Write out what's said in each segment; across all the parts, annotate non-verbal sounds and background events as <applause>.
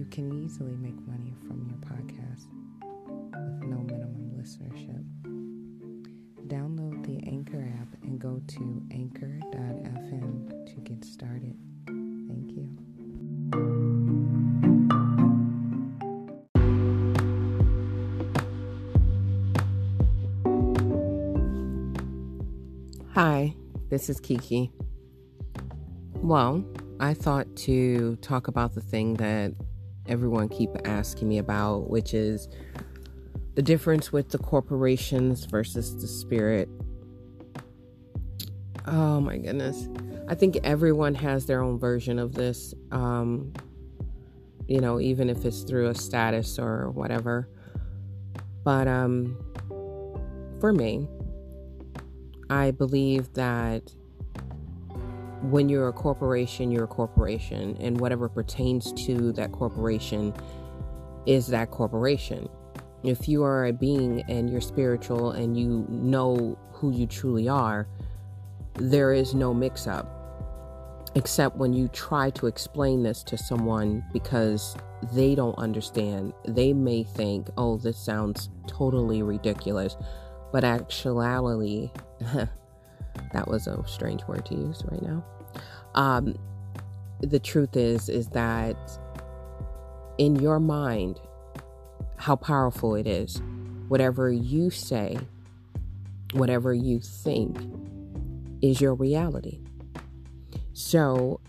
You can easily make money from your podcast with no minimum listenership. Download the Anchor app and go to anchor.fm to get started. Thank you. Hi, this is Kiki. Well, I thought to talk about the thing that everyone keep asking me about, which is the difference with the corporations versus the spirit. Oh my goodness. I think everyone has their own version of this. Um, you know, even if it's through a status or whatever. But um, for me, I believe that when you're a corporation, you're a corporation, and whatever pertains to that corporation is that corporation. If you are a being and you're spiritual and you know who you truly are, there is no mix up. Except when you try to explain this to someone because they don't understand, they may think, oh, this sounds totally ridiculous. But actuality, <laughs> that was a strange word to use right now. Um, the truth is, is that in your mind, how powerful it is. Whatever you say, whatever you think, is your reality. So,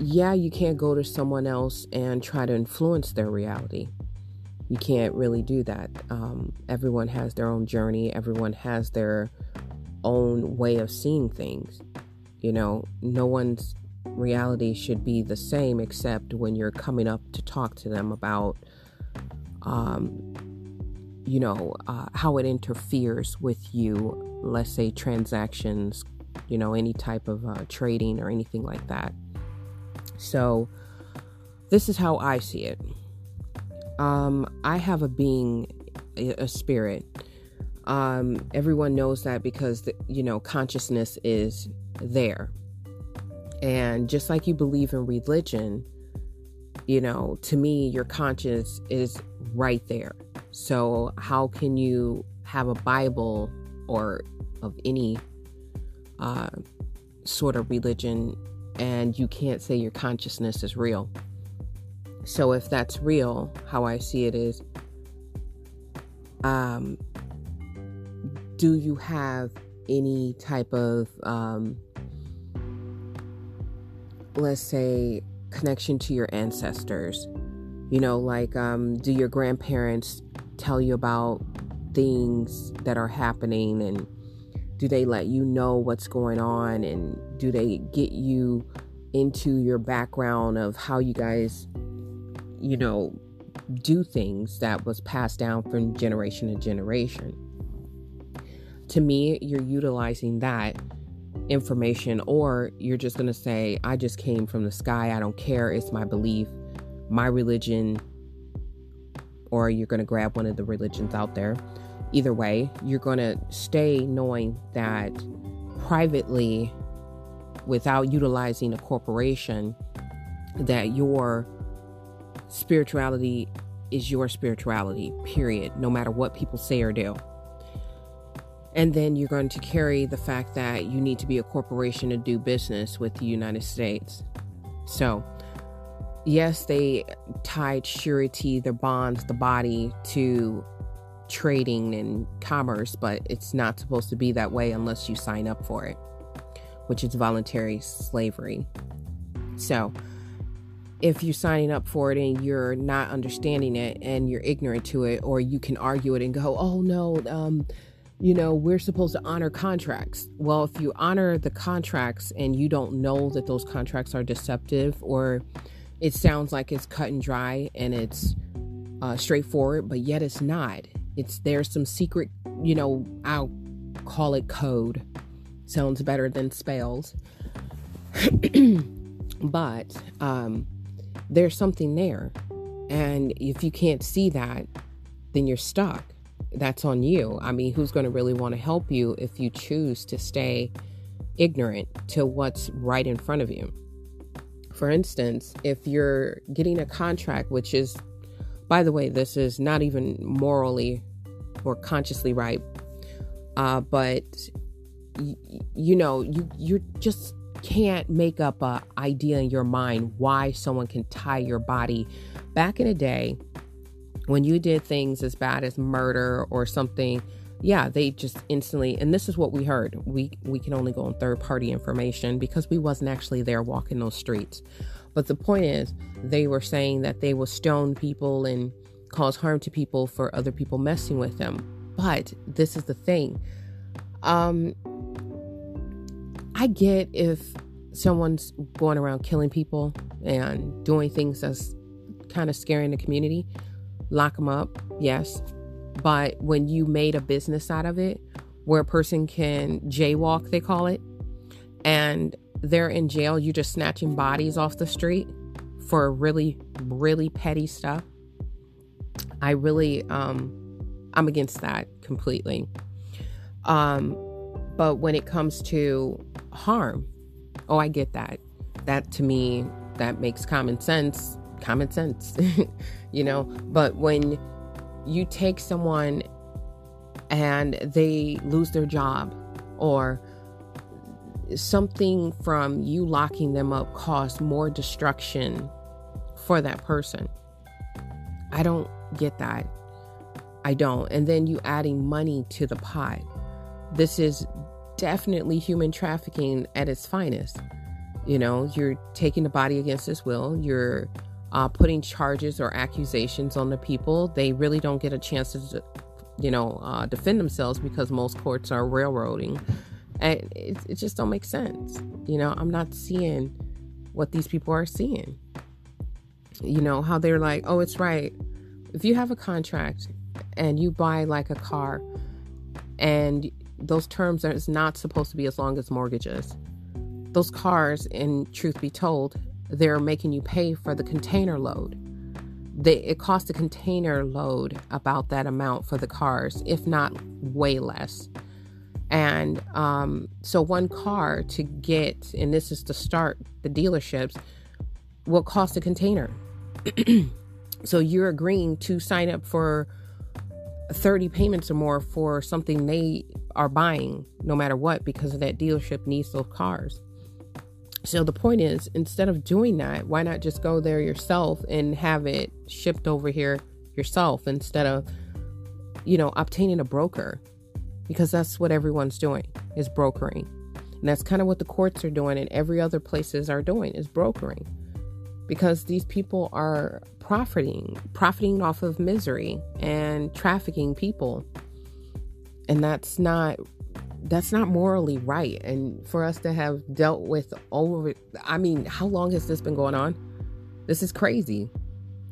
yeah, you can't go to someone else and try to influence their reality. You can't really do that. Um, everyone has their own journey, everyone has their own way of seeing things. You know, no one's reality should be the same except when you're coming up to talk to them about, um, you know, uh, how it interferes with you, let's say transactions, you know, any type of uh, trading or anything like that. So, this is how I see it. Um, I have a being, a spirit um, everyone knows that because, the, you know, consciousness is there. And just like you believe in religion, you know, to me, your conscience is right there. So, how can you have a Bible or of any uh, sort of religion and you can't say your consciousness is real? So, if that's real, how I see it is um, do you have any type of, um, let's say, connection to your ancestors? You know, like, um, do your grandparents tell you about things that are happening and do they let you know what's going on and do they get you into your background of how you guys you know do things that was passed down from generation to generation to me, you're utilizing that information, or you're just going to say, I just came from the sky. I don't care. It's my belief, my religion, or you're going to grab one of the religions out there. Either way, you're going to stay knowing that privately, without utilizing a corporation, that your spirituality is your spirituality, period, no matter what people say or do. And then you're going to carry the fact that you need to be a corporation to do business with the United States. So, yes, they tied surety, their bonds, the body to trading and commerce, but it's not supposed to be that way unless you sign up for it, which is voluntary slavery. So, if you're signing up for it and you're not understanding it and you're ignorant to it, or you can argue it and go, oh no, um, you know, we're supposed to honor contracts. Well, if you honor the contracts and you don't know that those contracts are deceptive or it sounds like it's cut and dry and it's uh, straightforward, but yet it's not. It's there's some secret, you know, I'll call it code. Sounds better than spells. <clears throat> but um, there's something there. And if you can't see that, then you're stuck that's on you. I mean, who's going to really want to help you if you choose to stay ignorant to what's right in front of you? For instance, if you're getting a contract, which is, by the way, this is not even morally or consciously right, uh, but y- you know, you you just can't make up a idea in your mind why someone can tie your body. Back in the day, when you did things as bad as murder or something yeah they just instantly and this is what we heard. We we can only go on third party information because we wasn't actually there walking those streets. But the point is they were saying that they will stone people and cause harm to people for other people messing with them. But this is the thing. Um i get if someone's going around killing people and doing things that's kind of scaring the community lock them up, yes. But when you made a business out of it, where a person can jaywalk, they call it, and they're in jail, you're just snatching bodies off the street for really, really petty stuff. I really, um, I'm against that completely. Um, but when it comes to harm, oh, I get that. That to me, that makes common sense. Common sense. <laughs> you know? But when you take someone and they lose their job or something from you locking them up caused more destruction for that person. I don't get that. I don't. And then you adding money to the pot. This is definitely human trafficking at its finest. You know you're taking the body against its will. You're uh, putting charges or accusations on the people. They really don't get a chance to, you know, uh, defend themselves because most courts are railroading. And it, it just don't make sense. You know, I'm not seeing what these people are seeing. You know, how they're like, oh, it's right. If you have a contract and you buy like a car and those terms are not supposed to be as long as mortgages. Those cars, in truth be told, they're making you pay for the container load. They, it costs a container load about that amount for the cars, if not way less. And um, so, one car to get, and this is to start the dealerships, will cost a container. <clears throat> so, you're agreeing to sign up for 30 payments or more for something they are buying, no matter what, because that dealership needs those cars. So the point is, instead of doing that, why not just go there yourself and have it shipped over here yourself instead of, you know, obtaining a broker? Because that's what everyone's doing is brokering. And that's kind of what the courts are doing and every other places are doing is brokering. Because these people are profiting, profiting off of misery and trafficking people. And that's not that's not morally right. And for us to have dealt with over, I mean, how long has this been going on? This is crazy.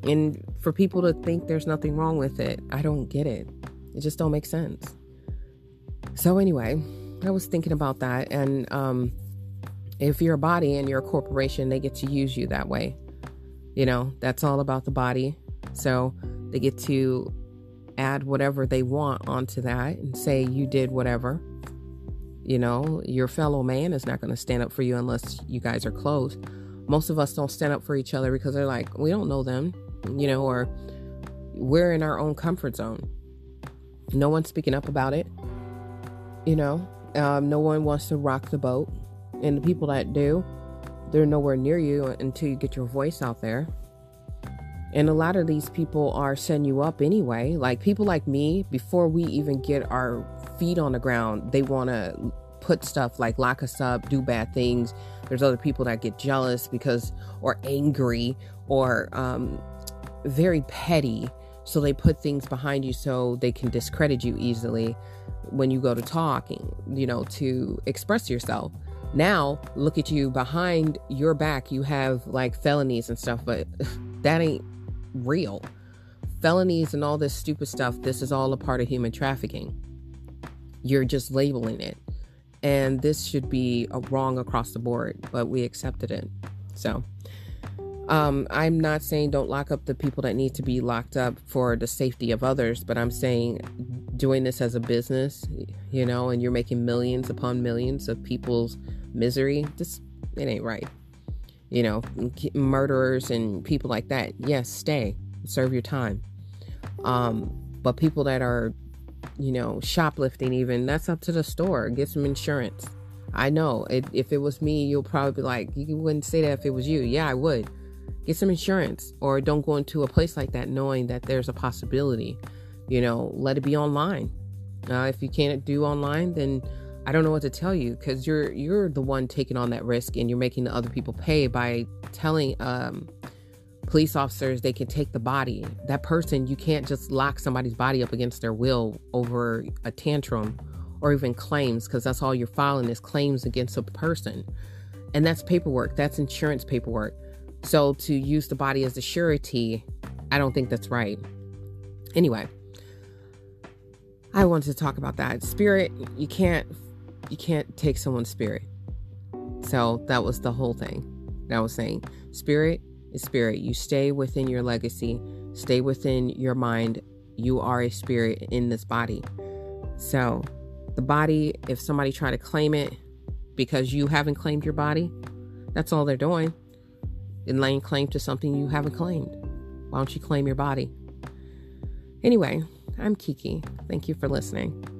And for people to think there's nothing wrong with it, I don't get it. It just don't make sense. So anyway, I was thinking about that. And um, if you're a body and you're a corporation, they get to use you that way. You know, that's all about the body. So they get to add whatever they want onto that and say you did whatever. You know, your fellow man is not going to stand up for you unless you guys are close. Most of us don't stand up for each other because they're like, we don't know them, you know, or we're in our own comfort zone. No one's speaking up about it. You know, um, no one wants to rock the boat. And the people that do, they're nowhere near you until you get your voice out there. And a lot of these people are setting you up anyway. Like people like me, before we even get our feet on the ground, they want to put stuff like lock us up, do bad things. There's other people that get jealous because, or angry, or um, very petty. So they put things behind you so they can discredit you easily when you go to talking, you know, to express yourself. Now, look at you behind your back, you have like felonies and stuff, but <laughs> that ain't real. Felonies and all this stupid stuff, this is all a part of human trafficking. You're just labeling it. And this should be a wrong across the board, but we accepted it. So, um, I'm not saying don't lock up the people that need to be locked up for the safety of others, but I'm saying doing this as a business, you know, and you're making millions upon millions of people's misery, this it ain't right. You know, murderers and people like that, yes, stay, serve your time. Um, but people that are, you know, shoplifting, even that's up to the store. Get some insurance. I know it, if it was me, you'll probably be like, you wouldn't say that if it was you. Yeah, I would. Get some insurance, or don't go into a place like that knowing that there's a possibility. You know, let it be online. Uh, if you can't do online, then I don't know what to tell you because you're you're the one taking on that risk and you're making the other people pay by telling um, police officers they can take the body. That person you can't just lock somebody's body up against their will over a tantrum or even claims because that's all you're filing is claims against a person. And that's paperwork. That's insurance paperwork. So to use the body as a surety, I don't think that's right. Anyway, I wanted to talk about that. Spirit, you can't you can't take someone's spirit. So that was the whole thing that I was saying. Spirit is spirit. You stay within your legacy, stay within your mind. You are a spirit in this body. So the body, if somebody try to claim it because you haven't claimed your body, that's all they're doing. In laying claim to something you haven't claimed. Why don't you claim your body? Anyway, I'm Kiki. Thank you for listening.